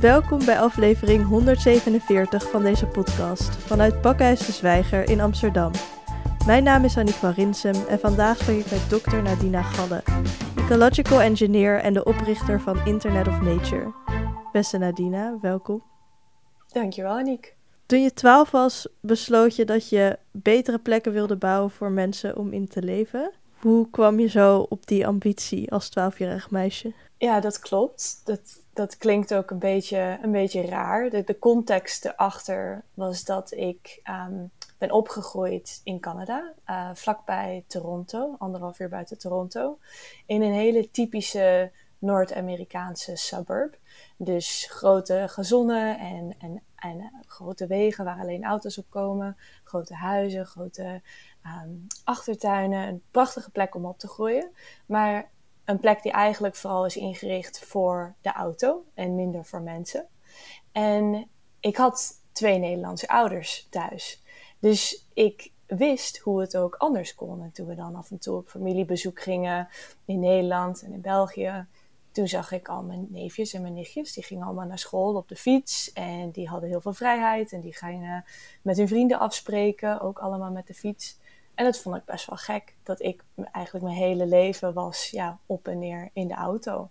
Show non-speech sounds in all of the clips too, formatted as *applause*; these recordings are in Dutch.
Welkom bij aflevering 147 van deze podcast vanuit Pakhuis de Zwijger in Amsterdam. Mijn naam is Annick van Rinsem en vandaag spreek ik met dokter Nadina Galle, ecological engineer en de oprichter van Internet of Nature. Beste Nadina, welkom. Dankjewel Annick. Toen je 12 was, besloot je dat je betere plekken wilde bouwen voor mensen om in te leven. Hoe kwam je zo op die ambitie als 12-jarig meisje? Ja, dat klopt. Dat, dat klinkt ook een beetje, een beetje raar. De, context erachter was dat ik ehm, ben opgegroeid in Canada, uh, vlakbij Toronto, anderhalf uur buiten Toronto, in een hele typische Noord-Amerikaanse suburb. Dus grote gezonnen en, en, en grote wegen waar alleen auto's op komen, grote huizen, grote Ehm, achtertuinen. Een prachtige plek om op te groeien. Maar een plek die eigenlijk vooral is ingericht voor de auto en minder voor mensen. En ik had twee Nederlandse ouders thuis. Dus ik wist hoe het ook anders kon. En toen we dan af en toe op familiebezoek gingen in Nederland en in België, toen zag ik al mijn neefjes en mijn nichtjes. Die gingen allemaal naar school op de fiets. En die hadden heel veel vrijheid. En die gingen met hun vrienden afspreken, ook allemaal met de fiets. En dat vond ik best wel gek, dat ik eigenlijk mijn hele leven was ja, op en neer in de auto.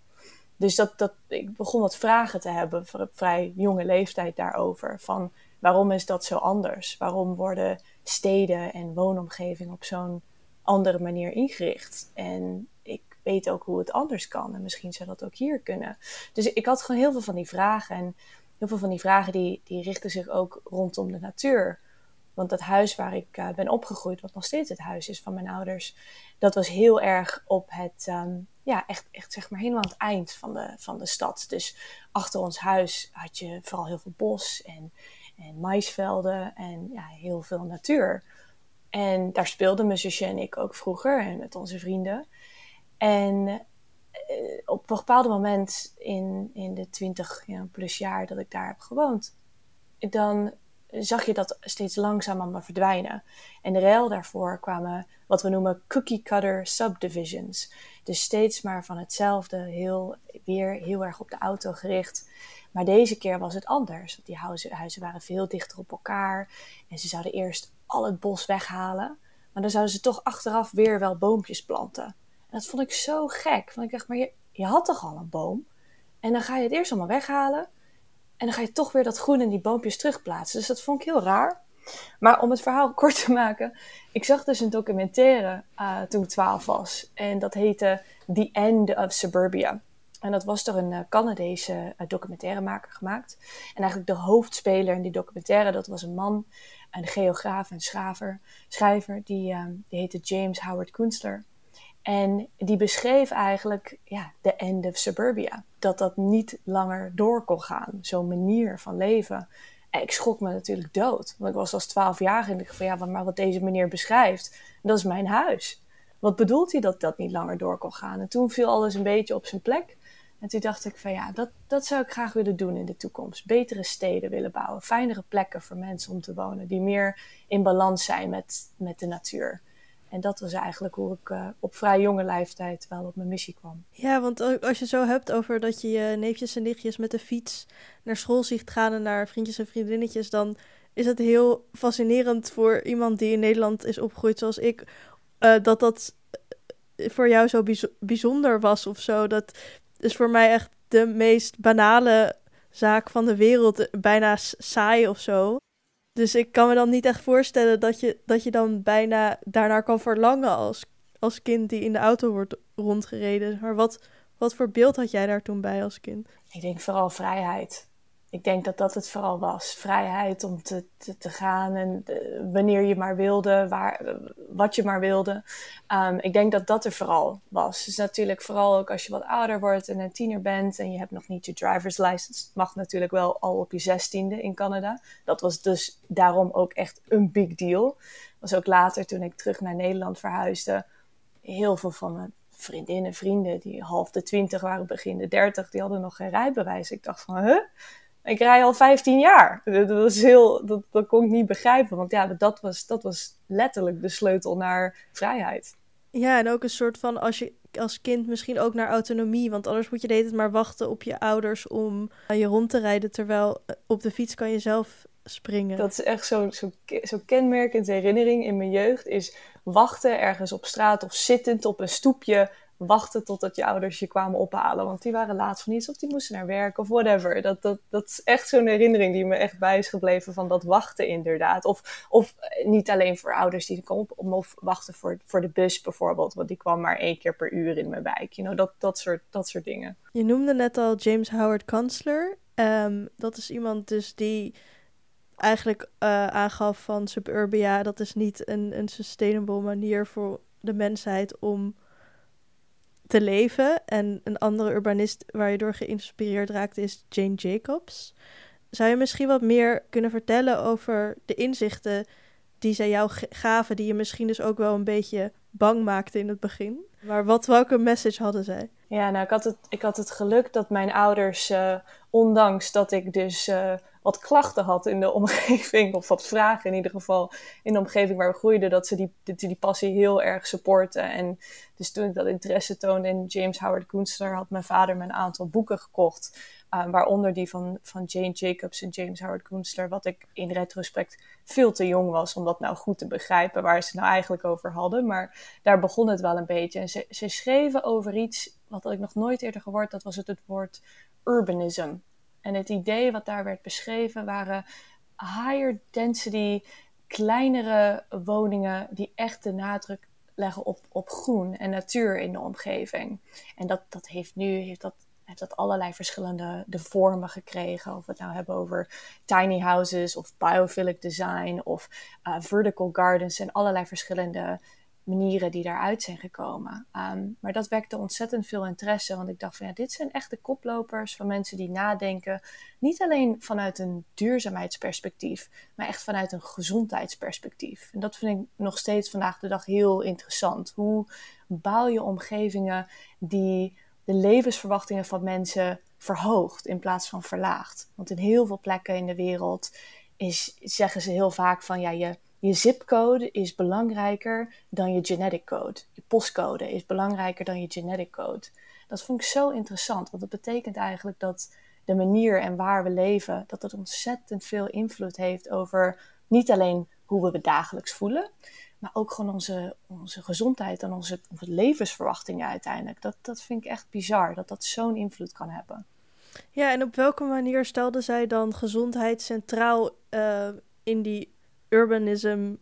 Dus dat, dat, ik begon wat vragen te hebben voor een vrij jonge leeftijd daarover. Van waarom is dat zo anders? Waarom worden steden en woonomgeving op zo'n andere manier ingericht? En ik weet ook hoe het anders kan. En misschien zou dat ook hier kunnen. Dus ik had gewoon heel veel van die vragen. En heel veel van die vragen die, die richten zich ook rondom de natuur. Want dat huis waar ik uh, ben opgegroeid, wat nog steeds het huis is van mijn ouders, dat was heel erg op het, um, ja, echt, echt zeg maar helemaal aan het eind van de, van de stad. Dus achter ons huis had je vooral heel veel bos en, en maisvelden en ja, heel veel natuur. En daar speelden mijn zusje en ik ook vroeger en met onze vrienden. En uh, op een bepaald moment in, in de twintig ja, plus jaar dat ik daar heb gewoond, dan zag je dat steeds langzamer maar verdwijnen. En de ruil daarvoor kwamen wat we noemen cookie cutter subdivisions. Dus steeds maar van hetzelfde, heel, weer heel erg op de auto gericht. Maar deze keer was het anders. Die huizen, huizen waren veel dichter op elkaar. En ze zouden eerst al het bos weghalen. Maar dan zouden ze toch achteraf weer wel boompjes planten. En dat vond ik zo gek. Want ik dacht, maar je, je had toch al een boom? En dan ga je het eerst allemaal weghalen. En dan ga je toch weer dat groen in die boompjes terugplaatsen. Dus dat vond ik heel raar. Maar om het verhaal *laughs* kort te maken. Ik zag dus een documentaire uh, toen ik 12 was. En dat heette The End of Suburbia. En dat was door een uh, Canadese uh, documentairemaker gemaakt. En eigenlijk de hoofdspeler in die documentaire, dat was een man, een geograaf en schrijver, schrijver die, die heette James Howard Kunstler. En die beschreef eigenlijk ja, de end of suburbia. Dat dat niet langer door kon gaan, zo'n manier van leven. En ik schrok me natuurlijk dood. Want ik was als twaalfjarige en ik van ja, maar wat deze meneer beschrijft, dat is mijn huis. Wat bedoelt hij dat dat niet langer door kon gaan? En toen viel alles een beetje op zijn plek. En toen dacht ik van ja, dat, dat zou ik graag willen doen in de toekomst. Betere steden willen bouwen, fijnere plekken voor mensen om te wonen, die meer in balans zijn met, met de natuur. En dat was eigenlijk hoe ik uh, op vrij jonge leeftijd wel op mijn missie kwam. Ja, want als je zo hebt over dat je je neefjes en nichtjes met de fiets naar school ziet gaan en naar vriendjes en vriendinnetjes, dan is het heel fascinerend voor iemand die in Nederland is opgegroeid zoals ik, uh, dat dat eh, voor jou zo bijzonder was of zo. Dat is voor mij echt de meest banale zaak van de wereld, bijna saai of zo. Dus ik kan me dan niet echt voorstellen dat je, dat je dan bijna daarnaar kan verlangen als, als kind die in de auto wordt rondgereden. Maar wat, wat voor beeld had jij daar toen bij als kind? Ik denk vooral vrijheid ik denk dat dat het vooral was. Vrijheid om te, te, gaan en eh, wanneer je maar wilde, waar, wat je maar wilde. Um, ik denk dat dat er vooral was. Dus natuurlijk vooral ook als je wat ouder wordt en een tiener bent en je hebt nog niet je driver's license. Mag natuurlijk wel al op je zestiende in Canada. Dat was dus daarom ook echt een big deal. was ook later toen ik terug naar Nederland verhuisde. Heel veel van mijn vriendinnen, vrienden die half de twintig waren, begin de dertig, die hadden nog geen rijbewijs. Ik dacht van, huh? Ik rij al 15 jaar. Dat, was heel, dat, dat kon ik niet begrijpen. Want ja, dat was, dat was letterlijk de sleutel naar vrijheid. Ja, en ook een soort van als je als kind misschien ook naar autonomie. Want anders moet je de hele tijd maar wachten op je ouders om aan je rond te rijden. Terwijl eh, op de fiets kan je zelf springen. Dat is echt zo'n zo, zo kenmerkend herinnering in mijn jeugd. Is wachten ergens op straat of zittend op een stoepje wachten totdat je ouders je kwamen ophalen. Want die waren laat van iets of die moesten naar werk of whatever. Dat, dat, dat is echt zo'n herinnering die me echt bij is gebleven van dat wachten inderdaad. Of, of eh, niet alleen voor ouders die komen op, om wachten voor, voor de bus bijvoorbeeld. Want die kwam maar één keer per uur in mijn wijk. You know, dat, dat, soort, dat soort dingen. Je noemde net al James Howard Kansler. Um, dat is iemand dus die eigenlijk uh, aangaf van suburbia, dat is niet een, een sustainable manier voor de mensheid om te leven. En een andere urbanist waar je door geïnspireerd raakte is Jane Jacobs. Zou je misschien wat meer kunnen vertellen over de inzichten die zij jou gaven, die je misschien dus ook wel een beetje bang maakte in het begin? Maar wat, welke message hadden zij? Ja, nou, ik had het, ik had het geluk dat mijn ouders, uh, ondanks dat ik dus uh, wat klachten had in de omgeving, of wat vragen in ieder geval in de omgeving waar we groeiden, dat ze die, die, die passie heel erg supporten. En dus toen ik dat interesse toonde in James Howard Kunstler, had mijn vader me een aantal boeken gekocht. Uh, waaronder die van, van Jane Jacobs en James Howard Kunstler, wat ik in retrospect veel te jong was om dat nou goed te begrijpen waar ze nou eigenlijk over hadden. Maar daar begon het wel een beetje. En ze, ze schreven over iets wat ik nog nooit eerder gehoord, dat was het, het woord urbanism. En het idee wat daar werd beschreven waren higher density, kleinere woningen die echt de nadruk leggen op, op groen en natuur in de omgeving. En dat, dat heeft nu heeft dat, heeft dat allerlei verschillende de vormen gekregen. Of we het nou hebben over tiny houses of biophilic design of uh, vertical gardens en allerlei verschillende manieren die daaruit zijn gekomen. Ehm, maar dat wekte ontzettend veel interesse, want ik dacht van ja, dit zijn echt de koplopers van mensen die nadenken, niet alleen vanuit een duurzaamheidsperspectief, maar echt vanuit een gezondheidsperspectief. En dat vind ik nog steeds vandaag de dag heel interessant. Hoe bouw je omgevingen die de levensverwachtingen van mensen verhoogt in plaats van verlaagt? Want in heel veel plekken in de wereld is, zeggen ze heel vaak van ja, je je zipcode is belangrijker dan je genetic code. Je postcode is belangrijker dan je genetic code. Dat vond ik zo interessant, want dat betekent eigenlijk dat de manier en waar we leven, dat het ontzettend veel invloed heeft over niet alleen hoe we we dagelijks voelen, maar ook gewoon onze, onze gezondheid en onze, onze levensverwachtingen uiteindelijk. Dat, dat vind ik echt bizar, dat dat zo'n invloed kan hebben. Ja, en op welke manier stelde zij dan gezondheid centraal uh, in die urbanism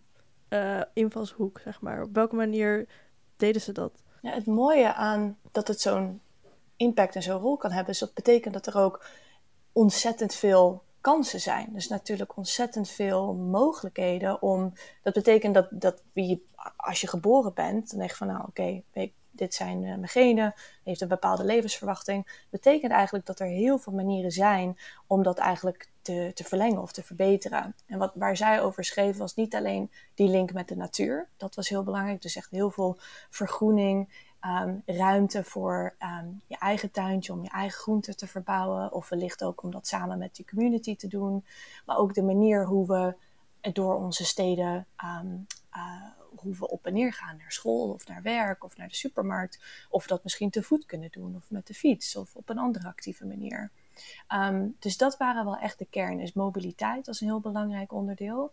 uh, invalshoek, zeg maar? Op welke manier deden ze dat? Ja, het mooie aan dat het zo'n impact en zo'n rol kan hebben, is dat betekent dat er ook ontzettend veel kansen zijn. Dus natuurlijk ontzettend veel mogelijkheden om. Dat betekent dat, dat wie, als je geboren bent, dan denk je van nou oké, dit zijn uh, mijn genen, heeft een bepaalde levensverwachting. Betekent eigenlijk dat er heel veel manieren zijn om dat eigenlijk te, te verlengen of te verbeteren. En wat, waar zij over schreef was niet alleen die link met de natuur. Dat was heel belangrijk. Dus echt heel veel vergroening, um, ruimte voor um, je eigen tuintje om je eigen groenten te verbouwen. Of wellicht ook om dat samen met je community te doen. Maar ook de manier hoe we door onze steden um, uh, hoe we op en neer gaan naar school of naar werk of naar de supermarkt. Of dat misschien te voet kunnen doen of met de fiets of op een andere actieve manier. Um, dus dat waren wel echt de kern. Dus mobiliteit was een heel belangrijk onderdeel.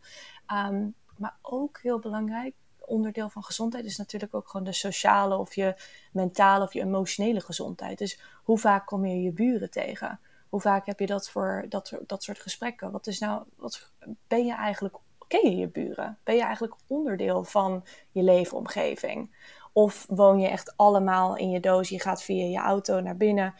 Um, maar ook heel belangrijk onderdeel van gezondheid is natuurlijk ook gewoon de sociale of je mentale of je emotionele gezondheid. Dus hoe vaak kom je je buren tegen? Hoe vaak heb je dat voor dat, dat soort gesprekken? Wat is nou, wat ben je eigenlijk, ken je je buren? Ben je eigenlijk onderdeel van je leefomgeving? Of woon je echt allemaal in je doos? Je gaat via je auto naar binnen,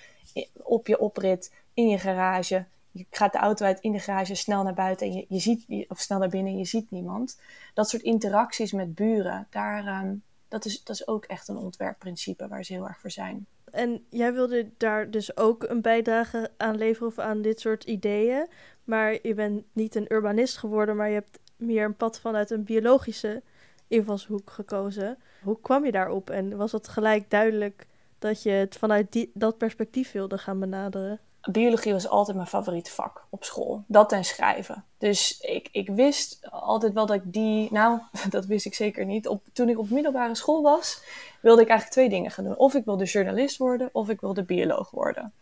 op je oprit in je garage. Je gaat de auto uit in de garage, snel naar buiten en je, je ziet, of snel naar binnen en je ziet niemand. Dat soort interacties met buren, daar, ehm, dat, is, dat is ook echt een ontwerpprincipe waar ze heel erg voor zijn. En jij wilde daar dus ook een bijdrage aan leveren of aan dit soort ideeën. Maar je bent niet een urbanist geworden, maar je hebt meer een pad vanuit een biologische invalshoek gekozen. Hoe kwam je daarop en was het gelijk duidelijk dat je het vanuit die, dat perspectief wilde gaan benaderen? Biologie was altijd mijn favoriete vak op school. Dat en schrijven. Dus ik, ik wist altijd wel dat ik die... Nou, *laughs* dat wist ik zeker niet. Op, toen ik op middelbare school was, wilde ik eigenlijk twee dingen gaan doen. Of ik wilde journalist worden, of ik wilde bioloog worden.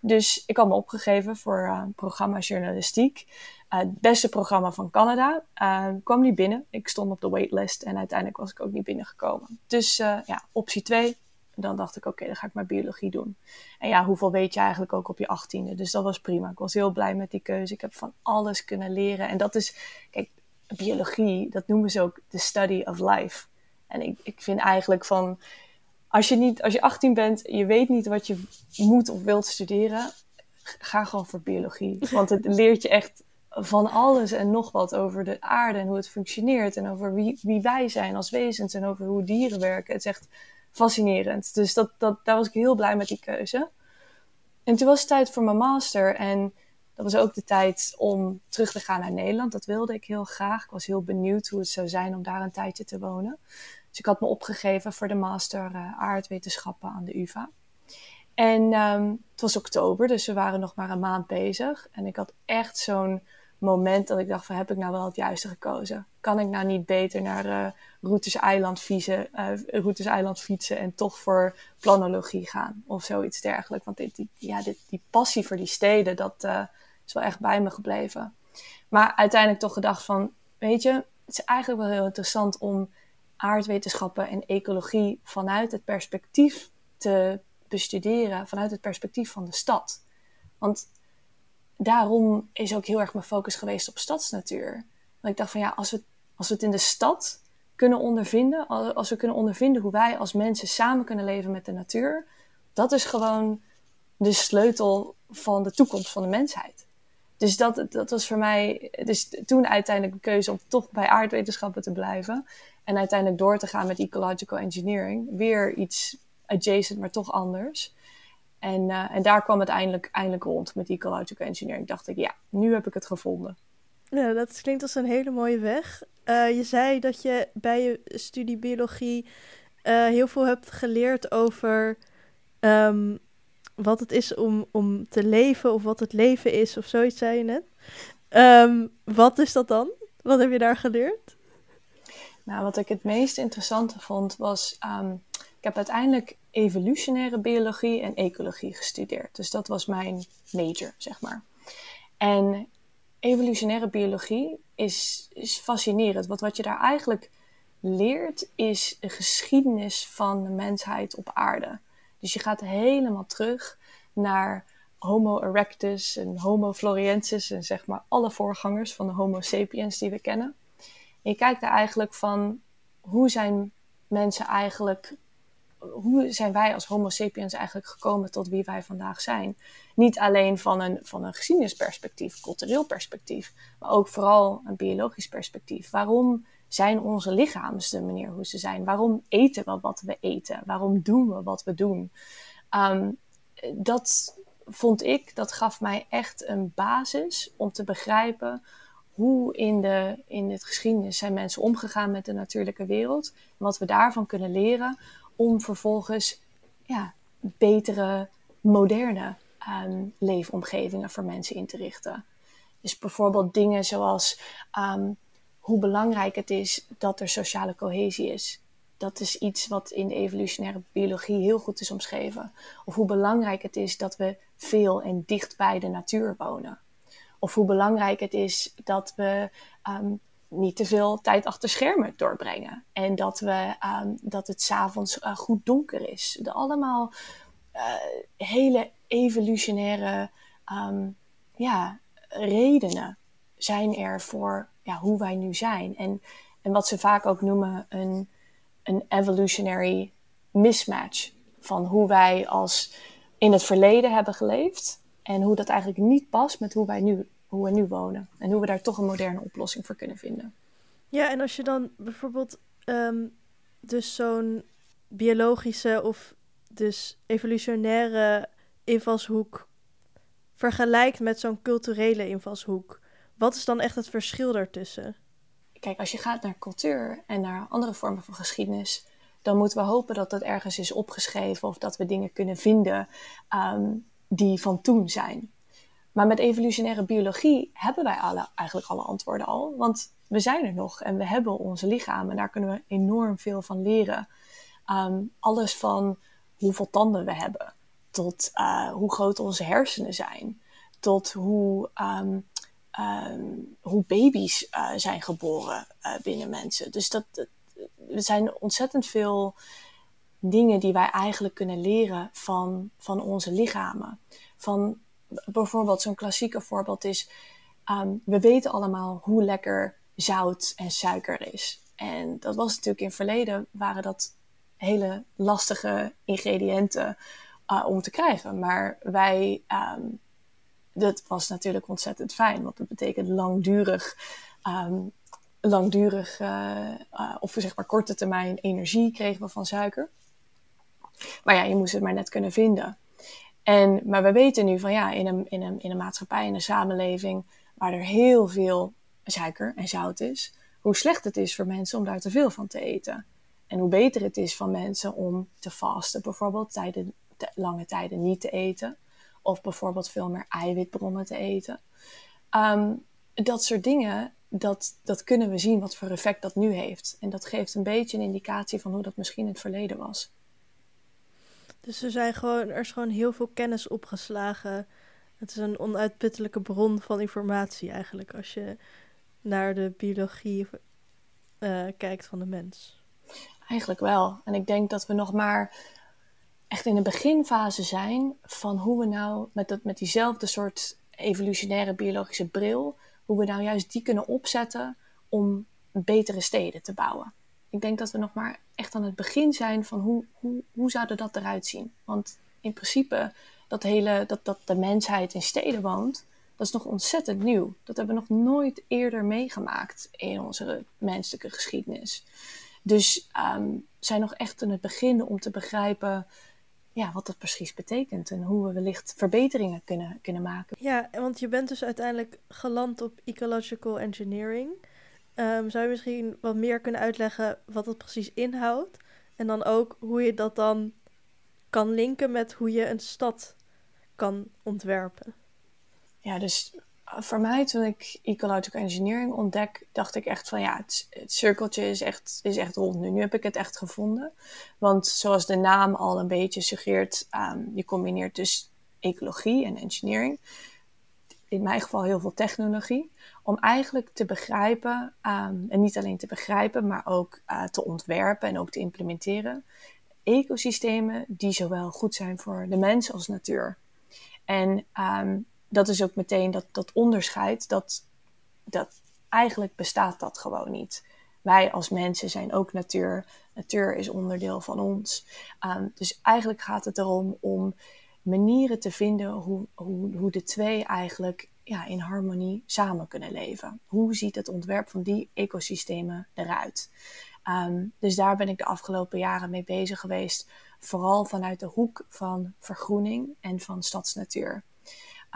Dus ik had me opgegeven voor uh, programma journalistiek. Uh, het beste programma van Canada. Uh, kwam niet binnen. Ik stond op de waitlist en uiteindelijk was ik ook niet binnengekomen. Dus ja, optie 2, dan dacht ik, oké, dan ga ik maar biologie doen. En ja, hoeveel weet je eigenlijk ook op je achttiende? Dus dat was prima. Ik was heel blij met die keuze. Ik heb van alles kunnen leren. En dat is, kijk, biologie, dat noemen ze ook de study of life. En ik, ik vind eigenlijk van, als je, niet, als je 18 bent, je weet niet wat je moet of wilt studeren, ga gewoon voor biologie. Want het *laughs* leert je echt van alles en nog wat over de aarde en hoe het functioneert. En over wie, wie wij zijn als wezens en over hoe dieren werken. Het is echt fascinerend. Dus dat, dat, daar was ik heel blij met die keuze. En toen was het tijd voor mijn master. En dat was ook de tijd om terug te gaan naar Nederland. Dat wilde ik heel graag. Ik was heel benieuwd hoe het zou zijn om daar een tijdje te wonen. Dus ik had me opgegeven voor de master uh, aardwetenschappen aan de UvA. En um, het was oktober, dus we waren nog maar een maand bezig. En ik had echt zo'n moment dat ik dacht van heb ik nou wel het juiste gekozen? Kan ik nou niet beter naar uh, Routes Eiland, fietsen, uh, Routes Eiland fietsen en toch voor planologie gaan of zoiets dergelijks? Want dit, die, ja, dit, die passie voor die steden, dat uh, is wel echt bij me gebleven. Maar uiteindelijk toch gedacht van, weet je, het is eigenlijk wel heel interessant om aardwetenschappen en ecologie vanuit het perspectief te bestuderen, vanuit het perspectief van de stad. Want daarom is ook heel erg mijn focus geweest op stadsnatuur. Want ik dacht van ja, als we, als we het in de stad kunnen ondervinden, als we kunnen ondervinden hoe wij als mensen samen kunnen leven met de natuur, dat is gewoon de sleutel van de toekomst van de mensheid. Dus dat, dat was voor mij, dus toen uiteindelijk de keuze om toch bij aardwetenschappen te blijven en uiteindelijk door te gaan met ecological engineering. Weer iets adjacent, maar toch anders. En, uh, en daar kwam het eindelijk, eindelijk rond met ecological engineering. Dacht ik, ja, nu heb ik het gevonden. Ja, dat klinkt als een hele mooie weg. Uh, je zei dat je bij je studie biologie uh, heel veel hebt geleerd over um, wat het is om, om te leven of wat het leven is of zoiets, zei je net. Um, wat is dat dan? Wat heb je daar geleerd? Nou, wat ik het meest interessante vond was, um, ik heb uiteindelijk evolutionaire biologie en ecologie gestudeerd. Dus dat was mijn major, zeg maar. En evolutionaire biologie is, is fascinerend. Want wat je daar eigenlijk leert, is de geschiedenis van de mensheid op aarde. Dus je gaat helemaal terug naar Homo erectus en Homo floresiensis en zeg maar alle voorgangers van de Homo sapiens die we kennen. En je kijkt er eigenlijk van hoe zijn mensen eigenlijk hoe zijn wij als Homo sapiens eigenlijk gekomen tot wie wij vandaag zijn? Niet alleen van een, van een geschiedenisperspectief, cultureel perspectief, maar ook vooral een biologisch perspectief. Waarom zijn onze lichaams de manier hoe ze zijn? Waarom eten we wat we eten? Waarom doen we wat we doen? Um, dat vond ik, dat gaf mij echt een basis om te begrijpen hoe in de, in het geschiedenis zijn mensen omgegaan met de natuurlijke wereld. Wat we daarvan kunnen leren om vervolgens ja, betere, moderne um, leefomgevingen voor mensen in te richten. Dus bijvoorbeeld dingen zoals um, hoe belangrijk het is dat er sociale cohesie is. Dat is iets wat in de evolutionaire biologie heel goed is omschreven. Of hoe belangrijk het is dat we veel en dicht bij de natuur wonen. Of hoe belangrijk het is dat we um, niet te veel tijd achter schermen doorbrengen. En dat, we, um, dat het s'avonds uh, goed donker is. De allemaal uh, hele evolutionaire um, ja, redenen zijn er voor ja, hoe wij nu zijn. En, en wat ze vaak ook noemen een, een evolutionary mismatch. Van hoe wij als in het verleden hebben geleefd. En hoe dat eigenlijk niet past met hoe wij nu hoe we nu wonen. En hoe we daar toch een moderne oplossing voor kunnen vinden. Ja, en als je dan bijvoorbeeld um, dus zo'n biologische of dus evolutionaire invalshoek vergelijkt met zo'n culturele invalshoek, wat is dan echt het verschil daartussen? Kijk, als je gaat naar cultuur en naar andere vormen van geschiedenis, dan moeten we hopen dat dat ergens is opgeschreven of dat we dingen kunnen vinden um, die van toen zijn. Maar met evolutionaire biologie hebben wij alle, eigenlijk alle antwoorden al. Want we zijn er nog en we hebben onze lichaam en daar kunnen we enorm veel van leren. Ehm, alles van hoeveel tanden we hebben, tot uh, hoe groot onze hersenen zijn, tot hoe, um, um, hoe baby's uh, zijn geboren uh, binnen mensen. Dus dat, dat, er zijn ontzettend veel dingen die wij eigenlijk kunnen leren van, van onze lichamen. Van bijvoorbeeld zo'n klassieke voorbeeld is, um, we weten allemaal hoe lekker zout en suiker is. En dat was natuurlijk in het verleden, waren dat hele lastige ingrediënten uh, om te krijgen. Maar wij, um, dat was natuurlijk ontzettend fijn, want dat betekent langdurig, um, langdurig uh, of zeg maar korte termijn energie kregen we van suiker. Maar ja, je moest het maar net kunnen vinden. En, maar we weten nu van ja, in een, in, een, in een maatschappij, in een samenleving waar er heel veel suiker en zout is, hoe slecht het is voor mensen om daar te veel van te eten. En hoe beter het is van mensen om te vasten, bijvoorbeeld tijden, lange tijden niet te eten. Of bijvoorbeeld veel meer eiwitbronnen te eten. Um, dat soort dingen, dat, dat kunnen we zien wat voor effect dat nu heeft. En dat geeft een beetje een indicatie van hoe dat misschien in het verleden was. Dus er, zijn gewoon, er is gewoon heel veel kennis opgeslagen. Het is een onuitputtelijke bron van informatie eigenlijk, als je naar de biologie uh, kijkt van de mens. Eigenlijk wel. En ik denk dat we nog maar echt in de beginfase zijn van hoe we nou met, dat, met diezelfde soort evolutionaire biologische bril, hoe we nou juist die kunnen opzetten om betere steden te bouwen. Ik denk dat we nog maar echt aan het begin zijn van hoe, hoe, hoe zou dat eruit zien. Want in principe, dat, hele, dat, dat de mensheid in steden woont, dat is nog ontzettend nieuw. Dat hebben we nog nooit eerder meegemaakt in onze menselijke geschiedenis. Dus um, zijn nog echt in het begin om te begrijpen ja, wat dat precies betekent en hoe we wellicht verbeteringen kunnen, kunnen maken. Ja, want je bent dus uiteindelijk geland op ecological engineering. Um, zou je misschien wat meer kunnen uitleggen wat dat precies inhoudt? En dan ook hoe je dat dan kan linken met hoe je een stad kan ontwerpen. Ja, dus voor mij, toen ik ecological engineering ontdek, dacht ik echt van ja, het, het, cirkeltje is echt, is echt rond nu. Nu heb ik het echt gevonden. Want zoals de naam al een beetje suggereert, um, je combineert dus ecologie en engineering. In mijn geval heel veel technologie. Om eigenlijk te begrijpen, um, en niet alleen te begrijpen, maar ook uh, te ontwerpen en ook te implementeren. Ecosystemen die zowel goed zijn voor de mens als natuur. En um, dat is ook meteen dat, dat onderscheid, dat, dat eigenlijk bestaat dat gewoon niet. Wij als mensen zijn ook natuur. Natuur is onderdeel van ons. Um, dus eigenlijk gaat het erom om manieren te vinden hoe, hoe, hoe de twee eigenlijk ja, in harmonie samen kunnen leven. Hoe ziet het ontwerp van die ecosystemen eruit? Um, dus daar ben ik de afgelopen jaren mee bezig geweest. Vooral vanuit de hoek van vergroening en van stadsnatuur.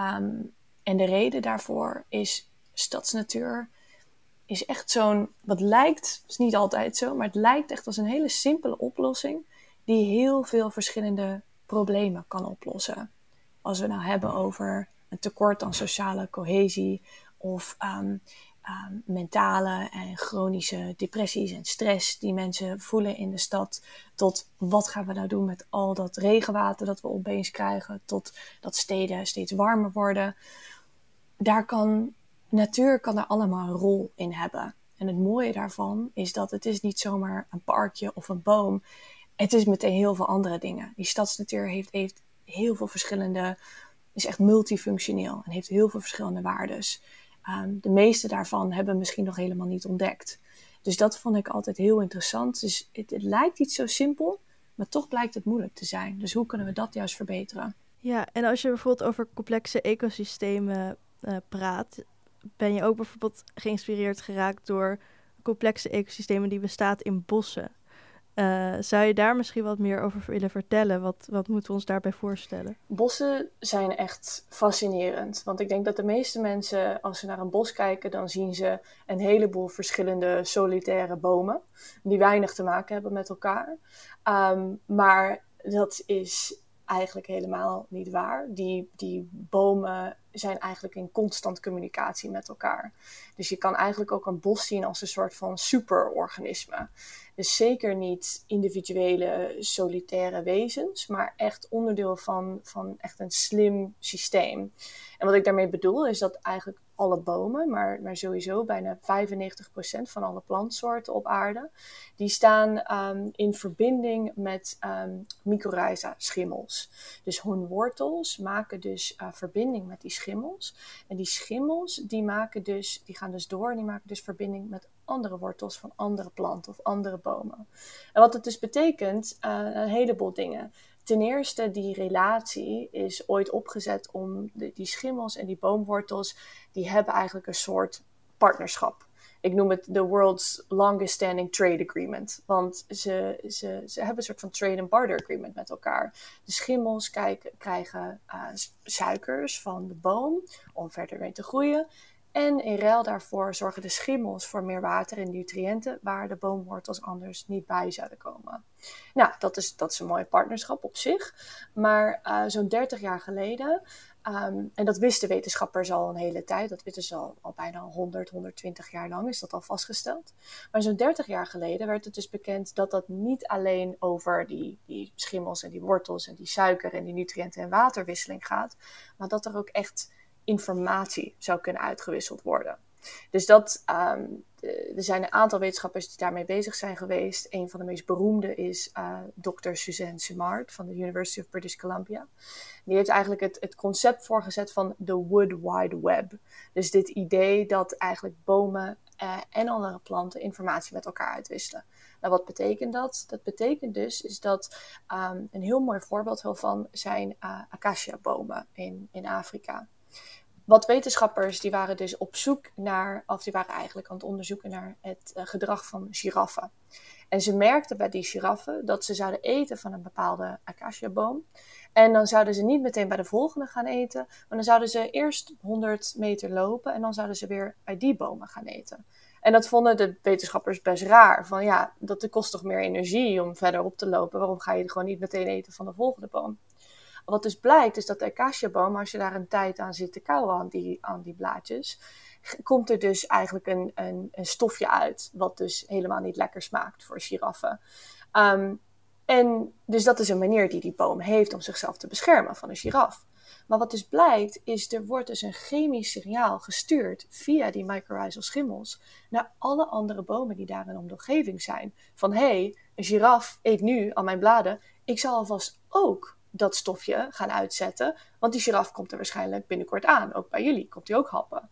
Um, en de reden daarvoor is stadsnatuur is echt zo'n, wat lijkt, is niet altijd zo, maar het lijkt echt als een hele simpele oplossing die heel veel verschillende problemen kan oplossen. Als we nou hebben over een tekort aan sociale cohesie of um, um, mentale en chronische depressies en stress die mensen voelen in de stad, tot wat gaan we nou doen met al dat regenwater dat we opeens krijgen, tot dat steden steeds warmer worden. Daar kan natuur kan er allemaal een rol in hebben. En het mooie daarvan is dat het is niet zomaar een parkje of een boom. Het is meteen heel veel andere dingen. Die stadsnatuur heeft, heeft heel veel verschillende, is echt multifunctioneel en heeft heel veel verschillende waardes. Um, de meeste daarvan hebben we misschien nog helemaal niet ontdekt. Dus dat vond ik altijd heel interessant. Dus het, lijkt iets zo simpel, maar toch blijkt het moeilijk te zijn. Dus hoe kunnen we dat juist verbeteren? Ja, en als je bijvoorbeeld over complexe ecosystemen uh, praat, ben je ook bijvoorbeeld geïnspireerd geraakt door complexe ecosystemen die bestaan in bossen. Uh, zou je daar misschien wat meer over willen vertellen? Wat, wat moeten we ons daarbij voorstellen? Bossen zijn echt fascinerend. Want ik denk dat de meeste mensen, als ze naar een bos kijken, dan zien ze een heleboel verschillende solitaire bomen. Die weinig te maken hebben met elkaar. Um, maar dat is eigenlijk helemaal niet waar. Die, die bomen zijn eigenlijk in constant communicatie met elkaar. Dus je kan eigenlijk ook een bos zien als een soort van superorganisme. Dus zeker niet individuele solitaire wezens, maar echt onderdeel van, van echt een slim systeem. En wat ik daarmee bedoel is dat eigenlijk alle bomen, maar, maar sowieso bijna 95% van alle plantsoorten op aarde, die staan um, in verbinding met um, mycorrhiza schimmels. Dus hun wortels maken dus uh, verbinding met die schimmels. En die schimmels die maken dus, die gaan dus door en die maken dus verbinding met andere wortels van andere planten of andere bomen. En wat het dus betekent, uh, een heleboel dingen. Ten eerste, die relatie is ooit opgezet om die schimmels en die boomwortels, die hebben eigenlijk een soort partnerschap. Ik noem het de world's longest standing trade agreement. Want ze, ze, ze hebben een soort van trade and barter agreement met elkaar. De schimmels krijgen uh, suikers van de boom om verder mee te groeien. En in ruil daarvoor zorgen de schimmels voor meer water en nutriënten waar de boomwortels anders niet bij zouden komen. Nou, dat is, dat is een mooie partnerschap op zich. Maar uh, zo'n 30 jaar geleden, um, en dat wisten wetenschappers al een hele tijd, dat wisten ze al, al bijna 100, 120 jaar lang, is dat al vastgesteld. Maar zo'n 30 jaar geleden werd het dus bekend dat dat niet alleen over die, die schimmels en die wortels en die suiker en die nutriënten en waterwisseling gaat, maar dat er ook echt informatie zou kunnen uitgewisseld worden. Dus dat, um, er zijn een aantal wetenschappers die daarmee bezig zijn geweest. Een van de meest beroemde is uh, Dr. Suzanne Simard van de University of British Columbia. Die heeft eigenlijk het, het concept voorgezet van de Wood Wide Web. Dus dit idee dat eigenlijk bomen uh, en andere planten informatie met elkaar uitwisselen. Nou, wat betekent dat? Dat betekent dus is dat um, een heel mooi voorbeeld hiervan zijn acacia-bomen in, in Afrika wat wetenschappers die waren dus op zoek naar, of die waren eigenlijk aan het onderzoeken naar het uh, gedrag van giraffen. En ze merkten bij die giraffen dat ze zouden eten van een bepaalde acacia-boom. En dan zouden ze niet meteen bij de volgende gaan eten, maar dan zouden ze eerst 100 meter lopen en dan zouden ze weer bij die bomen gaan eten. En dat vonden de wetenschappers best raar. Van ja, dat kost toch meer energie om verder op te lopen. Waarom ga je gewoon niet meteen eten van de volgende boom? Wat dus blijkt, is dat de acaciaboom, als je daar een tijd aan zit te kauwen aan die, blaadjes, komt er dus eigenlijk een, een, een stofje uit, wat dus helemaal niet lekker smaakt voor giraffen. Um, en dus dat is een manier die die boom heeft om zichzelf te beschermen van een giraf. Maar wat dus blijkt, is er wordt dus een chemisch signaal gestuurd via die mycorrhizal schimmels naar alle andere bomen die daar in de omgeving zijn. Van hé, hey, een giraf eet nu aan mijn bladen, ik zal alvast ook dat stofje gaan uitzetten. Want die giraf komt er waarschijnlijk binnenkort aan. Ook bij jullie komt hij ook happen.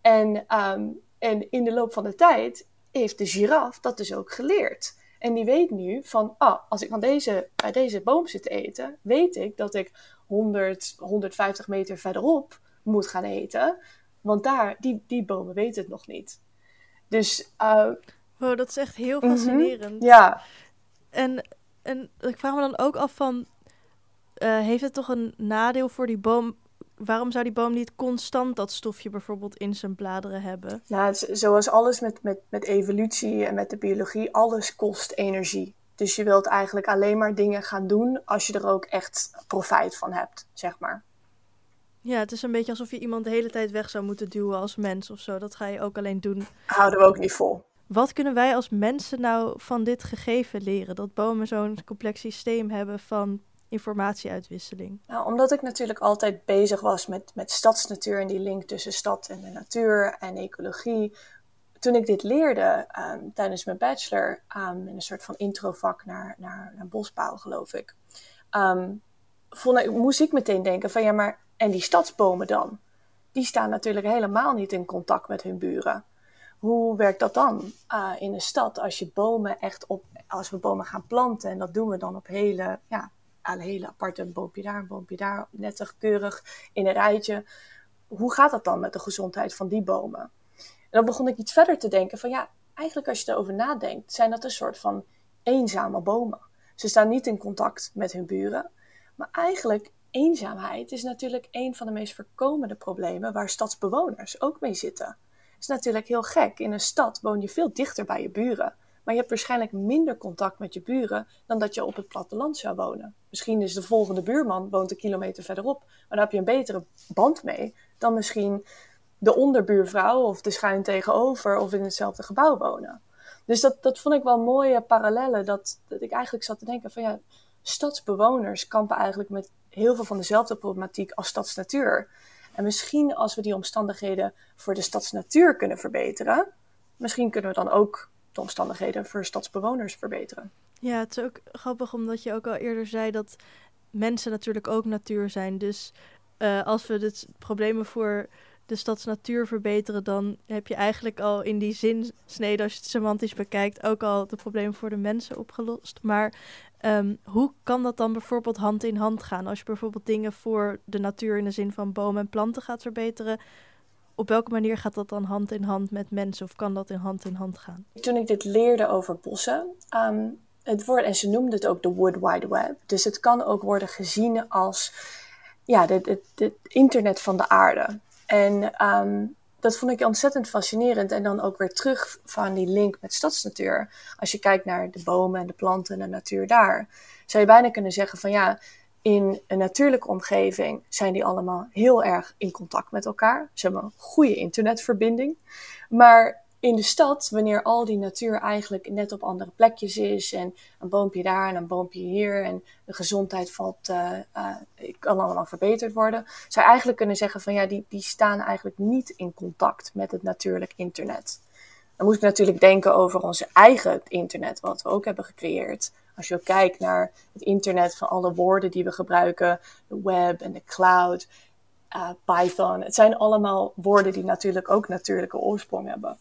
En, um, en in de loop van de tijd heeft de giraf dat dus ook geleerd. En die weet nu van, ah, als ik aan deze, bij deze boom zit te eten, weet ik dat ik 100, 150 meter verderop moet gaan eten. Want daar, die, die bomen weten het nog niet. Dus. Uh, wow, dat is echt heel fascinerend. Ja. En, en ik vraag me dan ook af van, uh, heeft het toch een nadeel voor die boom? Waarom zou die boom niet constant dat stofje bijvoorbeeld in zijn bladeren hebben? Nou, zoals alles met, met, met evolutie en met de biologie, alles kost energie. Dus je wilt eigenlijk alleen maar dingen gaan doen als je er ook echt profijt van hebt, zeg maar. Ja, het is een beetje alsof je iemand de hele tijd weg zou moeten duwen als mens of zo. Dat ga je ook alleen doen. Houden we ook niet vol. Wat kunnen wij als mensen nou van dit gegeven leren? Dat bomen zo'n complex systeem hebben van informatieuitwisseling? Nou, omdat ik natuurlijk altijd bezig was met, met stadsnatuur en die link tussen stad en de natuur en ecologie. Toen ik dit leerde um, tijdens mijn bachelor, um, in een soort van introvak naar, naar, naar bosbouw, geloof ik, vond ik, moest ik meteen denken van ja, maar en die stadsbomen dan? Die staan natuurlijk helemaal niet in contact met hun buren. Hoe werkt dat dan uh, in een stad als je bomen echt op, als we bomen gaan planten en dat doen we dan op hele ja, een hele aparte een boompje daar, een boompje daar, nettig, keurig in een rijtje. Hoe gaat dat dan met de gezondheid van die bomen? En dan begon ik iets verder te denken van ja, eigenlijk als je erover nadenkt, zijn dat een soort van eenzame bomen. Ze staan niet in contact met hun buren, maar eigenlijk eenzaamheid is natuurlijk een van de meest voorkomende problemen waar stadsbewoners ook mee zitten. Het is natuurlijk heel gek. In een stad woon je veel dichter bij je buren. Maar je hebt waarschijnlijk minder contact met je buren dan dat je op het platteland zou wonen. Misschien is de volgende buurman woont een kilometer verderop, maar dan heb je een betere band mee dan misschien de onderbuurvrouw of de schuin tegenover of in hetzelfde gebouw wonen. Dus dat, dat vond ik wel mooie parallellen. Dat, dat ik eigenlijk zat te denken van ja, stadsbewoners kampen eigenlijk met heel veel van dezelfde problematiek als stadsnatuur. En misschien als we die omstandigheden voor de stadsnatuur kunnen verbeteren, misschien kunnen we dan ook de omstandigheden voor stadsbewoners verbeteren. Ja, het is ook grappig omdat je ook al eerder zei dat mensen natuurlijk ook natuur zijn. Dus uh, als we de problemen voor de stadsnatuur verbeteren, dan heb je eigenlijk al in die zinsnede, als je het semantisch bekijkt, ook al de problemen voor de mensen opgelost. Maar um, hoe kan dat dan bijvoorbeeld hand in hand gaan? Als je bijvoorbeeld dingen voor de natuur in de zin van bomen en planten gaat verbeteren, op welke manier gaat dat dan hand in hand met mensen of kan dat in hand in hand gaan? Toen ik dit leerde over bossen, um, het woord, en ze noemde het ook de Wood Wide Web. Dus het kan ook worden gezien als ja, het internet van de aarde. En um, dat vond ik ontzettend fascinerend. En dan ook weer terug van die link met stadsnatuur. Als je kijkt naar de bomen en de planten en de natuur daar, zou je bijna kunnen zeggen van ja, in een natuurlijke omgeving zijn die allemaal heel erg in contact met elkaar. Ze hebben een goede internetverbinding. Maar in de stad, wanneer al die natuur eigenlijk net op andere plekjes is en een boompje daar en een boompje hier en de gezondheid valt, uh, uh, kan allemaal verbeterd worden, zou je eigenlijk kunnen zeggen van ja, die, die staan eigenlijk niet in contact met het natuurlijk internet. Dan moet ik natuurlijk denken over onze eigen internet, wat we ook hebben gecreëerd. Als je kijkt naar het internet van alle woorden die we gebruiken, de web en de cloud, uh, Python. Het zijn allemaal woorden die natuurlijk ook natuurlijke oorsprong hebben.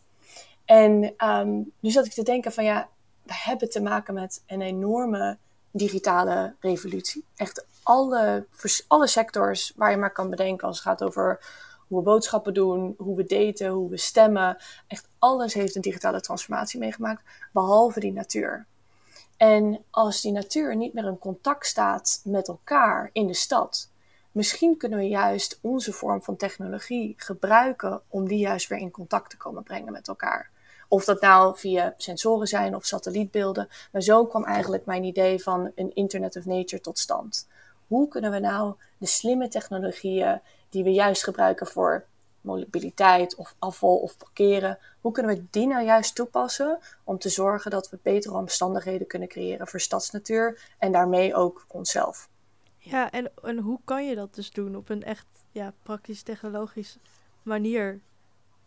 En um, nu zat ik te denken van ja, we hebben te maken met een enorme digitale revolutie. Echt alle, alle sectors waar je maar kan bedenken als het gaat over hoe we boodschappen doen, hoe we daten, hoe we stemmen. Echt alles heeft een digitale transformatie meegemaakt, behalve die natuur. En als die natuur niet meer in contact staat met elkaar in de stad, misschien kunnen we juist onze vorm van technologie gebruiken om die juist weer in contact te komen brengen met elkaar. Of dat nou via sensoren zijn of satellietbeelden. Maar zo kwam eigenlijk mijn idee van een Internet of Nature tot stand. Hoe kunnen we nou de slimme technologieën die we juist gebruiken voor mobiliteit of afval of parkeren, hoe kunnen we die nou juist toepassen om te zorgen dat we betere omstandigheden kunnen creëren voor stadsnatuur en daarmee ook onszelf? Ja, en, en hoe kan je dat dus doen op een echt ja, praktisch technologisch manier?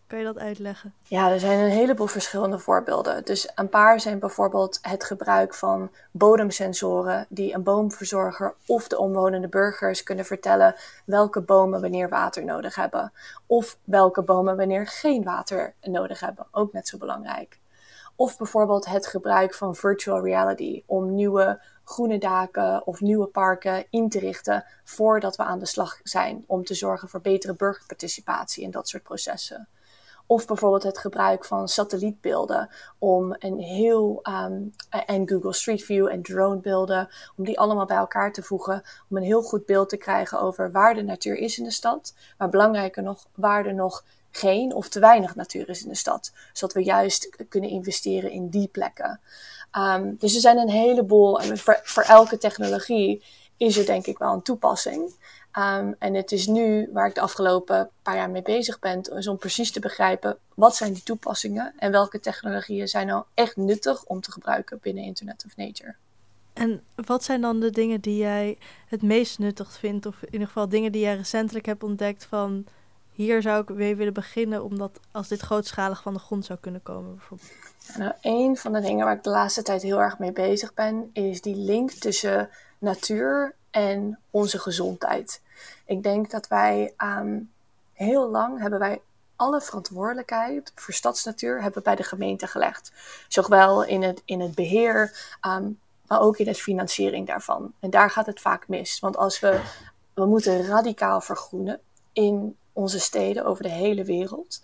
Kan je dat uitleggen? Ja, er zijn een heleboel verschillende voorbeelden. Dus een paar zijn bijvoorbeeld het gebruik van bodemsensoren die een boomverzorger of de omwonende burgers kunnen vertellen welke bomen wanneer water nodig hebben. Of welke bomen wanneer geen water nodig hebben. Ook net zo belangrijk. Of bijvoorbeeld het gebruik van virtual reality om nieuwe groene daken of nieuwe parken in te richten voordat we aan de slag zijn. Om te zorgen voor betere burgerparticipatie in dat soort processen. Of bijvoorbeeld het gebruik van satellietbeelden om een heel um, en Google Street View en dronebeelden, om die allemaal bij elkaar te voegen, om een heel goed beeld te krijgen over waar de natuur is in de stad, maar belangrijker nog, waar er nog geen of te weinig natuur is in de stad, zodat we juist kunnen investeren in die plekken. Um, dus er zijn een heleboel, en voor elke technologie is er denk ik wel een toepassing. Um, en het is nu waar ik de afgelopen paar jaar mee bezig ben, is om precies te begrijpen wat zijn die toepassingen en welke technologieën zijn nou echt nuttig om te gebruiken binnen Internet of Nature. En wat zijn dan de dingen die jij het meest nuttig vindt, of in ieder geval dingen die jij recentelijk hebt ontdekt van hier zou ik mee willen beginnen, omdat als dit grootschalig van de grond zou kunnen komen bijvoorbeeld? Nou, een van de dingen waar ik de laatste tijd heel erg mee bezig ben, is die link tussen natuur en onze gezondheid. Ik denk dat wij um, heel lang hebben wij alle verantwoordelijkheid voor stadsnatuur hebben bij de gemeente gelegd. Zowel in het, in het beheer, um, maar ook in de financiering daarvan. En daar gaat het vaak mis. Want als we, we moeten radicaal vergroenen in onze steden over de hele wereld.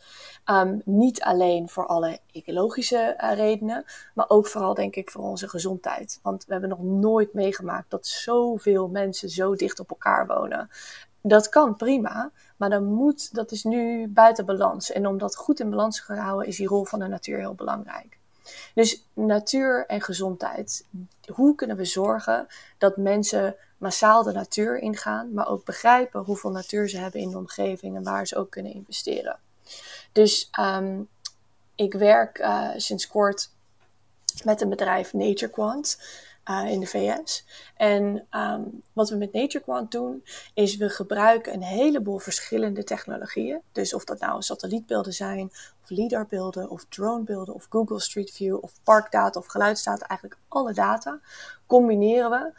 Um, niet alleen voor alle ecologische uh, redenen, maar ook vooral denk ik voor onze gezondheid. Want we hebben nog nooit meegemaakt dat zoveel mensen zo dicht op elkaar wonen. Dat kan prima, maar dan moet, dat is nu buiten balans. En om dat goed in balans te houden, is die rol van de natuur heel belangrijk. Dus natuur en gezondheid. Hoe kunnen we zorgen dat mensen massaal de natuur ingaan, maar ook begrijpen hoeveel natuur ze hebben in de omgeving en waar ze ook kunnen investeren? Dus ehm, ik werk uh, sinds kort met een bedrijf NatureQuant. Uh, in de VS. En um, wat we met NatureQuant doen, is we gebruiken een heleboel verschillende technologieën. Dus of dat nou satellietbeelden zijn, of LIDAR-beelden, of dronebeelden, of Google Street View, of parkdata, of geluidsdata, eigenlijk alle data, combineren we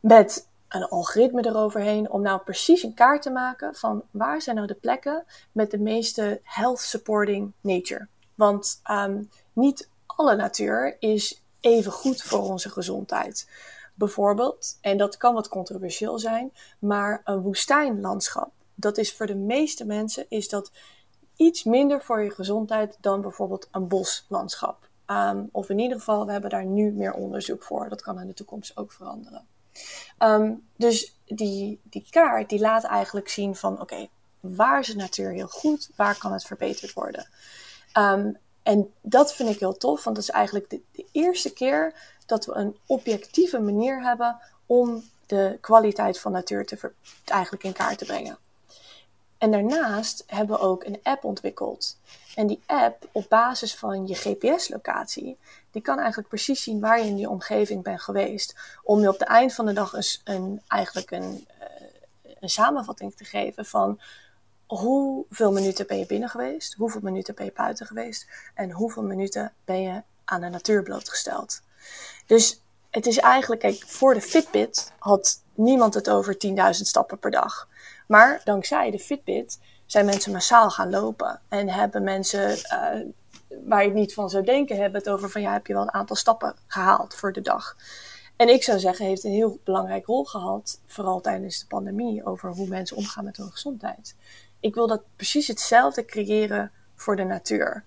met een algoritme eroverheen om nou precies een kaart te maken van waar zijn nou de plekken met de meeste health supporting nature. Want um, niet alle natuur is even goed voor onze gezondheid. Bijvoorbeeld, en dat kan wat controversieel zijn, maar een woestijnlandschap. Dat is voor de meeste mensen is dat iets minder voor je gezondheid dan bijvoorbeeld een boslandschap. Um, of in ieder geval, we hebben daar nu meer onderzoek voor. Dat kan in de toekomst ook veranderen. Um, dus die, die kaart die laat eigenlijk zien van oké, waar is de natuur heel goed, waar kan het verbeterd worden. Um, en dat vind ik heel tof, want dat is eigenlijk de, eerste keer dat we een objectieve manier hebben om de kwaliteit van natuur te eigenlijk in kaart te brengen. En daarnaast hebben we ook een app ontwikkeld. En die app, op basis van je GPS-locatie, die kan eigenlijk precies zien waar je in die omgeving bent geweest. Om je op het eind van de dag een, een eigenlijk een, uh, een samenvatting te geven van hoeveel minuten ben je binnen geweest, hoeveel minuten ben je buiten geweest en hoeveel minuten ben je aan de natuur blootgesteld. Dus het is eigenlijk, kijk, voor de Fitbit had niemand het over 10.000 stappen per dag. Maar dankzij de Fitbit zijn mensen massaal gaan lopen en hebben mensen uh, waar je het niet van zou denken, hebben het over van ja, heb je wel een aantal stappen gehaald voor de dag. En ik zou zeggen, heeft een heel belangrijke rol gehad, vooral tijdens de pandemie, over hoe mensen omgaan met hun gezondheid ik wil dat precies hetzelfde creëren voor de natuur.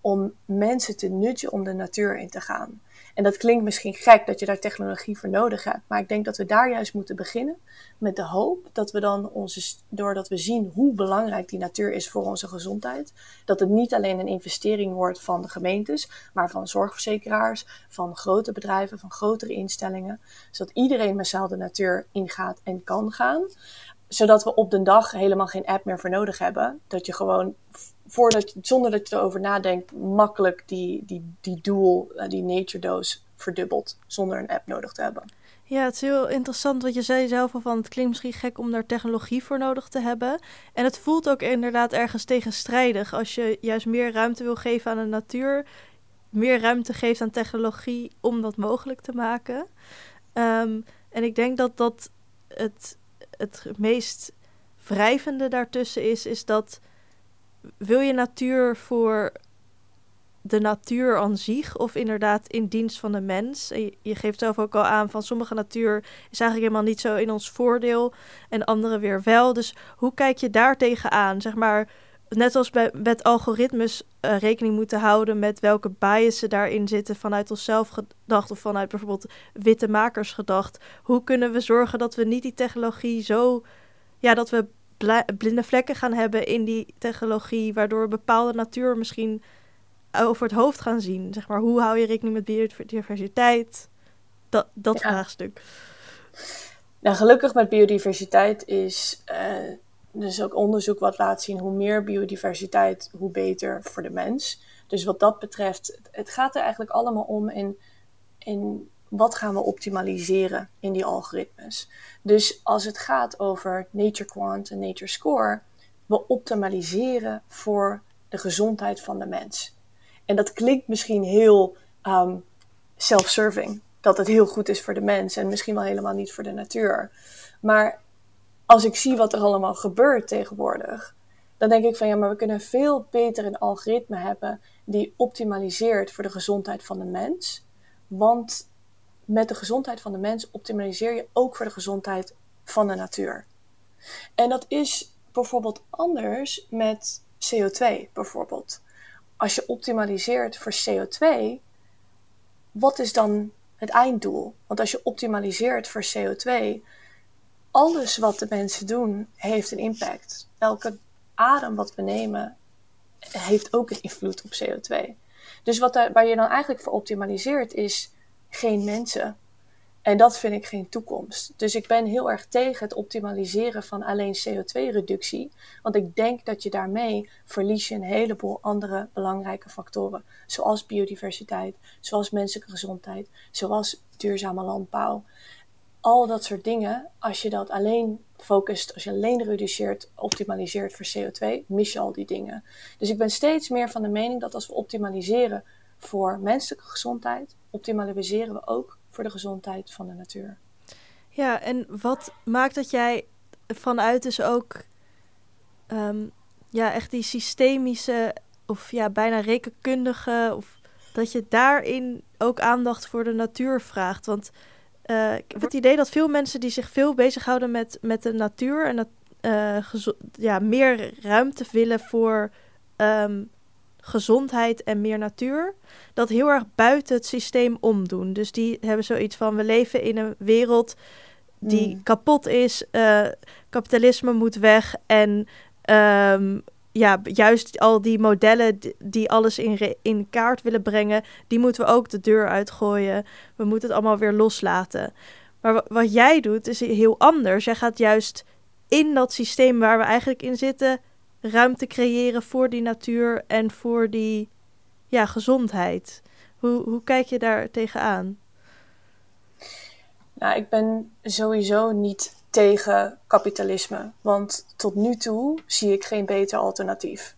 Om mensen te nutje om de natuur in te gaan. En dat klinkt misschien gek dat je daar technologie voor nodig hebt. Maar ik denk dat we daar juist moeten beginnen. Met de hoop dat we dan onze, doordat we zien hoe belangrijk die natuur is voor onze gezondheid. Dat het niet alleen een investering wordt van de gemeentes, maar van zorgverzekeraars, van grote bedrijven, van grotere instellingen. Zodat iedereen massaal de natuur ingaat en kan gaan zodat we op de dag helemaal geen app meer voor nodig hebben. Dat je gewoon, voordat zonder dat je erover nadenkt, makkelijk die, die, die doel, eh, die nature dose verdubbelt. Zonder een app nodig te hebben. Ja, het is heel interessant wat je zei zelf van het klinkt misschien gek om daar technologie voor nodig te hebben. En het voelt ook inderdaad ergens tegenstrijdig als je juist meer ruimte wil geven aan de natuur, meer ruimte geeft aan technologie om dat mogelijk te maken. Um, en ik denk dat dat het het meest wrijvende daartussen is, is dat wil je natuur voor de natuur aan zich of inderdaad in dienst van de mens. je, geeft zelf ook al aan van sommige natuur is eigenlijk helemaal niet zo in ons voordeel en andere weer wel. Dus hoe kijk je daar tegenaan? Zeg maar, net als bij, met algoritmes uh, rekening moeten houden met welke biasen daarin zitten vanuit onszelf gedacht of vanuit bijvoorbeeld witte makers gedacht. Hoe kunnen we zorgen dat we niet die technologie zo, ja, dat we blinde vlekken gaan hebben in die technologie, waardoor bepaalde natuur misschien over het hoofd gaan zien. Zeg maar, hoe hou je rekening met biodiversiteit? Dat, dat vraagstuk. Nou, gelukkig met biodiversiteit is. Uh dus ook onderzoek wat laat zien hoe meer biodiversiteit, hoe beter voor de mens. Dus wat dat betreft, het gaat er eigenlijk allemaal om in, in wat gaan we optimaliseren in die algoritmes. Dus als het gaat over Nature Quant en Nature Score, we optimaliseren voor de gezondheid van de mens. En dat klinkt misschien heel um, self-serving, dat het heel goed is voor de mens en misschien wel helemaal niet voor de natuur. Maar als ik zie wat er allemaal gebeurt tegenwoordig, dan denk ik van ja, maar we kunnen veel beter een algoritme hebben die optimaliseert voor de gezondheid van de mens. Want met de gezondheid van de mens optimaliseer je ook voor de gezondheid van de natuur. En dat is bijvoorbeeld anders met CO2 bijvoorbeeld. Als je optimaliseert voor CO2, wat is dan het einddoel? Want als je optimaliseert voor CO2, alles wat de mensen doen heeft een impact. Elke adem wat we nemen heeft ook een invloed op CO2. Dus wat daar, waar je dan eigenlijk voor optimaliseert is geen mensen. En dat vind ik geen toekomst. Dus ik ben heel erg tegen het optimaliseren van alleen CO2-reductie. Want ik denk dat je daarmee verlies je een heleboel andere belangrijke factoren. Zoals biodiversiteit, zoals menselijke gezondheid, zoals duurzame landbouw. Al dat soort dingen, als je dat alleen focust, als je alleen reduceert, optimaliseert voor CO2, mis je al die dingen. Dus ik ben steeds meer van de mening dat als we optimaliseren voor menselijke gezondheid, optimaliseren we ook voor de gezondheid van de natuur. Ja, en wat maakt dat jij vanuit dus ook ehm, ja, echt die systemische of ja, bijna rekenkundige, of dat je daarin ook aandacht voor de natuur vraagt? Want uh, ik heb het idee dat veel mensen die zich veel bezighouden met, met de natuur en dat, uh, ja, meer ruimte willen voor um, gezondheid en meer natuur, dat heel erg buiten het systeem omdoen. Dus die hebben zoiets van: we leven in een wereld die mm. kapot is, uh, kapitalisme moet weg en um, ja, juist al die modellen die alles in, in kaart willen brengen, die moeten we ook de deur uitgooien. We moeten het allemaal weer loslaten. Maar wat jij doet is heel anders. Jij gaat juist in dat systeem waar we eigenlijk in zitten, ruimte creëren voor die natuur en voor die ja, gezondheid. Hoe, hoe kijk je daar tegenaan? Nou, ik ben sowieso niet tegen kapitalisme, want tot nu toe zie ik geen beter alternatief.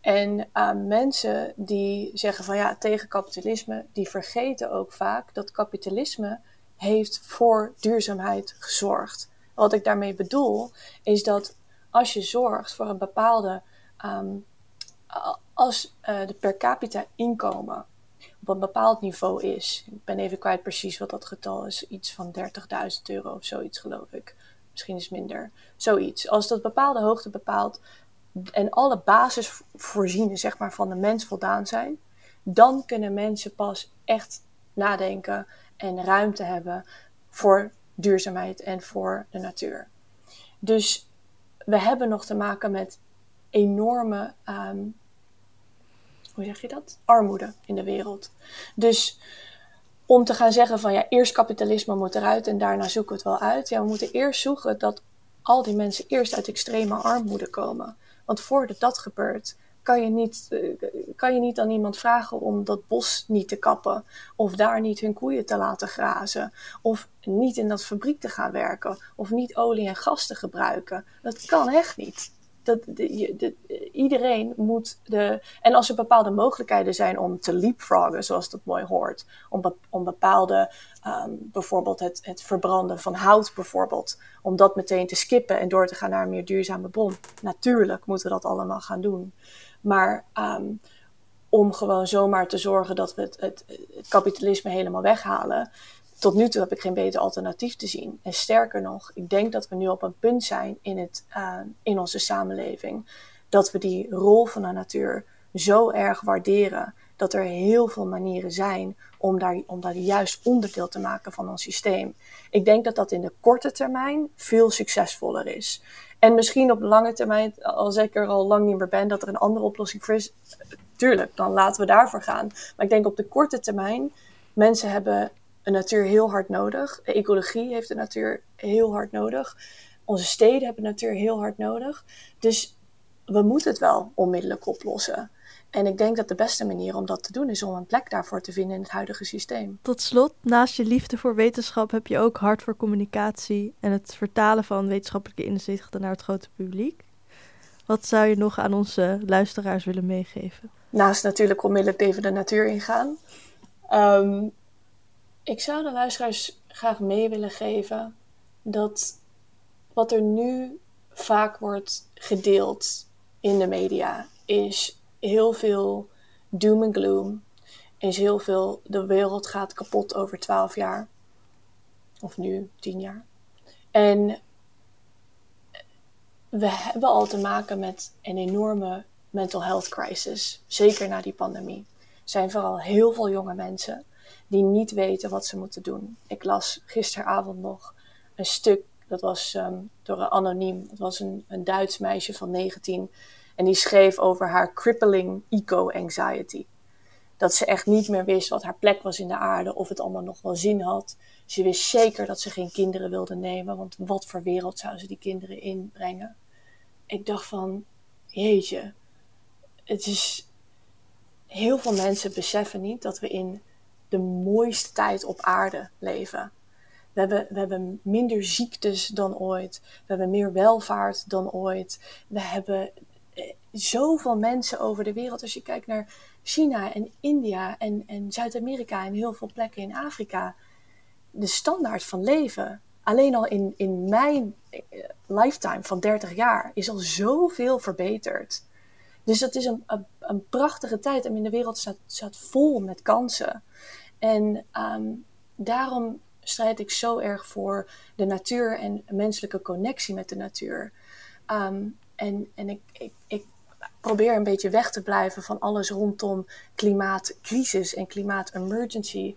En uh, mensen die zeggen van ja, tegen kapitalisme, die vergeten ook vaak dat kapitalisme heeft voor duurzaamheid gezorgd. Wat ik daarmee bedoel, is dat als je zorgt voor een bepaalde, um, als uh, de per capita inkomen op een bepaald niveau is. Ik ben even kwijt precies wat dat getal is. Iets van 30.000 euro of zoiets, geloof ik. Misschien is minder. Zoiets. Als dat bepaalde hoogte bepaalt en alle basisvoorzieningen zeg maar, van de mens voldaan zijn, dan kunnen mensen pas echt nadenken en ruimte hebben voor duurzaamheid en voor de natuur. Dus we hebben nog te maken met enorme, um, hoe zeg je dat? Armoede in de wereld. Dus om te gaan zeggen van ja, eerst kapitalisme moet eruit en daarna zoeken we het wel uit. Ja, we moeten eerst zoeken dat al die mensen eerst uit extreme armoede komen. Want voordat dat gebeurt, kan je niet, eh, kan je niet aan iemand vragen om dat bos niet te kappen. Of daar niet hun koeien te laten grazen. Of niet in dat fabriek te gaan werken. Of niet olie en gas te gebruiken. Dat kan echt niet dat de, iedereen moet de. En als er bepaalde mogelijkheden zijn om te leapfroggen, zoals dat mooi hoort, om, om bepaalde, ehm, bijvoorbeeld het, verbranden van hout, bijvoorbeeld, om dat meteen te skippen en door te gaan naar een meer duurzame bron. Natuurlijk moeten we dat allemaal gaan doen. Maar ehm, om gewoon zomaar te zorgen dat we het, het kapitalisme helemaal weghalen, tot nu toe heb ik geen beter alternatief te zien. En sterker nog, ik denk dat we nu op een punt zijn in, het, uh, in onze samenleving dat we die rol van de natuur zo erg waarderen dat er heel veel manieren zijn om daar, om daar juist onderdeel te maken van ons systeem. Ik denk dat dat in de korte termijn veel succesvoller is. En misschien op lange termijn, als ik er al lang niet meer ben, dat er een andere oplossing voor is. Tuurlijk, dan laten we daarvoor gaan. Maar ik denk op de korte termijn, mensen hebben de natuur heel hard nodig. De ecologie heeft de natuur heel hard nodig. Onze steden hebben de natuur heel hard nodig. Dus we moeten het wel onmiddellijk oplossen. En ik denk dat de beste manier om dat te doen is om een plek daarvoor te vinden in het huidige systeem. Tot slot, naast je liefde voor wetenschap heb je ook hart voor communicatie en het vertalen van wetenschappelijke inzichten naar het grote publiek. Wat zou je nog aan onze luisteraars willen meegeven? Naast natuurlijk onmiddellijk even de natuur ingaan. Um, ik zou de luisteraars graag mee willen geven dat wat er nu vaak wordt gedeeld in de media is heel veel doom en gloom. Is heel veel de wereld gaat kapot over twaalf jaar. Of nu tien jaar. En we hebben al te maken met een enorme mental health crisis. Zeker na die pandemie. Er zijn vooral heel veel jonge mensen die niet weten wat ze moeten doen. Ik las gisteravond nog een stuk, dat was um, door een anoniem. Dat was een, een Duits meisje van 19 en die schreef over haar crippling eco-anxiety. Dat ze echt niet meer wist wat haar plek was in de aarde, of het allemaal nog wel zin had. Ze wist zeker dat ze geen kinderen wilde nemen, want wat voor wereld zou ze die kinderen inbrengen? Ik dacht van, jeetje, het is. Heel veel mensen beseffen niet dat we in de mooiste tijd op aarde leven. We hebben, we hebben minder ziektes dan ooit. We hebben meer welvaart dan ooit. We hebben eh, zoveel mensen over de wereld. Als je kijkt naar China en India en, en Zuid-Amerika en heel veel plekken in Afrika. De standaard van leven, alleen al in, in mijn eh, lifetime van 30 jaar, is al zoveel verbeterd. Dus dat is een, een, prachtige tijd. En de wereld staat, staat vol met kansen. En ehm, daarom strijd ik zo erg voor de natuur en menselijke connectie met de natuur. Ehm, en en ik, ik, ik probeer een beetje weg te blijven van alles rondom klimaatcrisis en klimaatemergency.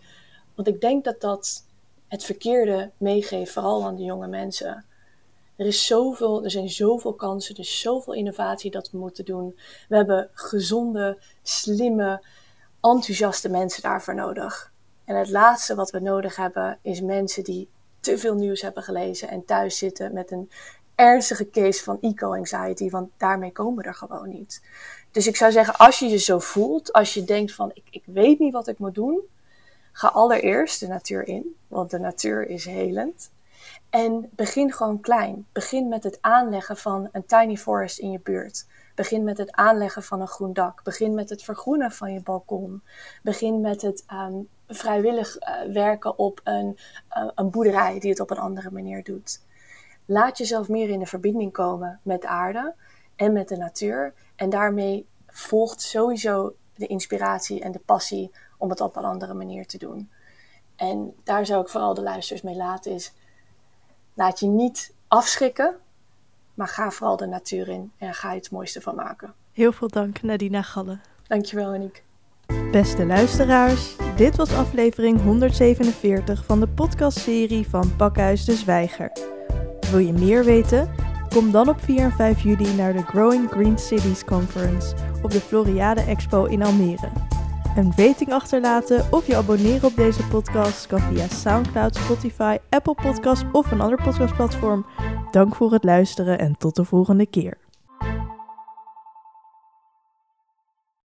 Want ik denk dat dat het verkeerde meegeeft, vooral aan de jonge mensen. Er, is zoveel, er zijn zoveel kansen, er is zoveel innovatie dat we moeten doen. We hebben gezonde, slimme, enthousiaste mensen daarvoor nodig. En het laatste wat we nodig hebben is mensen die te veel nieuws hebben gelezen en thuis zitten met een ernstige case van eco-anxiety, want daarmee komen we er gewoon niet. Dus ik zou zeggen, als je je zo voelt, als je denkt van ik, ik weet niet wat ik moet doen, ga allereerst de natuur in, want de natuur is helend. En begin gewoon klein. Begin met het aanleggen van een tiny forest in je buurt. Begin met het aanleggen van een groen dak. Begin met het vergroenen van je balkon. Begin met het um, vrijwillig uh, werken op een, uh, een boerderij die het op een andere manier doet. Laat jezelf meer in de verbinding komen met de aarde en met de natuur. En daarmee volgt sowieso de inspiratie en de passie om het op een andere manier te doen. En daar zou ik vooral de luisteraars mee laten is, laat je niet afschrikken, maar ga vooral de natuur in en ga je het mooiste van maken. Heel veel dank Nadina Galle. Dankjewel Aniek. Beste luisteraars, dit was aflevering 147 van de podcastserie van Pakhuis de Zwijger. Wil je meer weten? Kom dan op 4 en 5 juli naar de Growing Green Cities Conference op de Floriade Expo in Almere. Een rating achterlaten of je abonneren op deze podcast kan via SoundCloud, Spotify, Apple Podcasts of een ander podcastplatform. Dank voor het luisteren en tot de volgende keer.